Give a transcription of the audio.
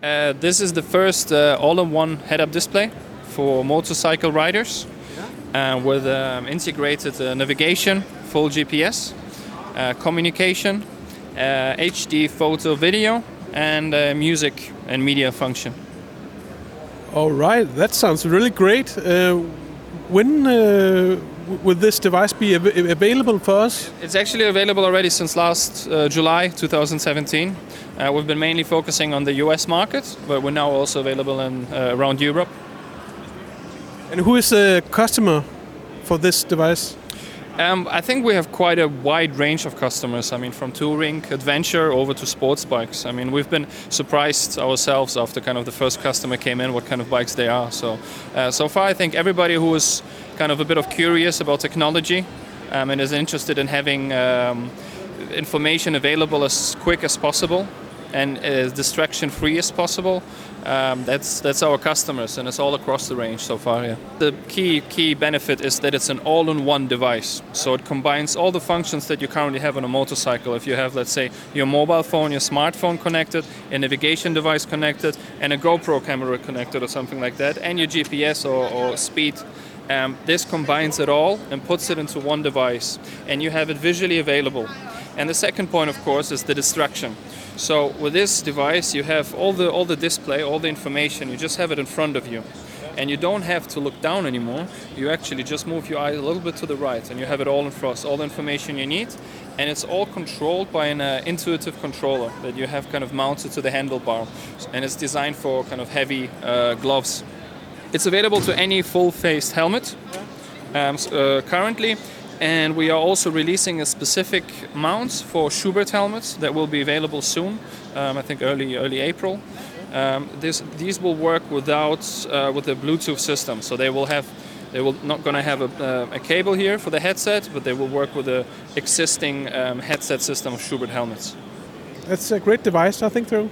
Uh, this is the first uh, all-in-one head-up display for motorcycle riders uh, with um, integrated uh, navigation, full GPS, uh, communication, uh, HD photo video, and uh, music and media function. All right, that sounds really great. Uh, when w- will this device be av- available for us? It's actually available already since last uh, July 2017. Uh, we've been mainly focusing on the US market, but we're now also available in, uh, around Europe. And who is the customer for this device? Um, I think we have quite a wide range of customers. I mean, from touring, adventure, over to sports bikes. I mean, we've been surprised ourselves after kind of the first customer came in what kind of bikes they are. So, uh, so far, I think everybody who is kind of a bit of curious about technology um, and is interested in having um, information available as quick as possible and as distraction free as possible. Um, that's that's our customers, and it's all across the range so far. Yeah. The key key benefit is that it's an all-in-one device, so it combines all the functions that you currently have on a motorcycle. If you have, let's say, your mobile phone, your smartphone connected, a navigation device connected, and a GoPro camera connected, or something like that, and your GPS or, or speed. Um, this combines it all and puts it into one device, and you have it visually available. And the second point, of course, is the distraction. So with this device, you have all the all the display, all the information. You just have it in front of you, and you don't have to look down anymore. You actually just move your eyes a little bit to the right, and you have it all in front, all the information you need, and it's all controlled by an uh, intuitive controller that you have kind of mounted to the handlebar, and it's designed for kind of heavy uh, gloves. It's available to any full-faced helmet um, uh, currently, and we are also releasing a specific mount for Schuberth helmets that will be available soon. Um, I think early early April. Um, this, these will work without uh, with the Bluetooth system, so they will have. They will not going to have a, uh, a cable here for the headset, but they will work with the existing um, headset system of Schuberth helmets. That's a great device, I think, though.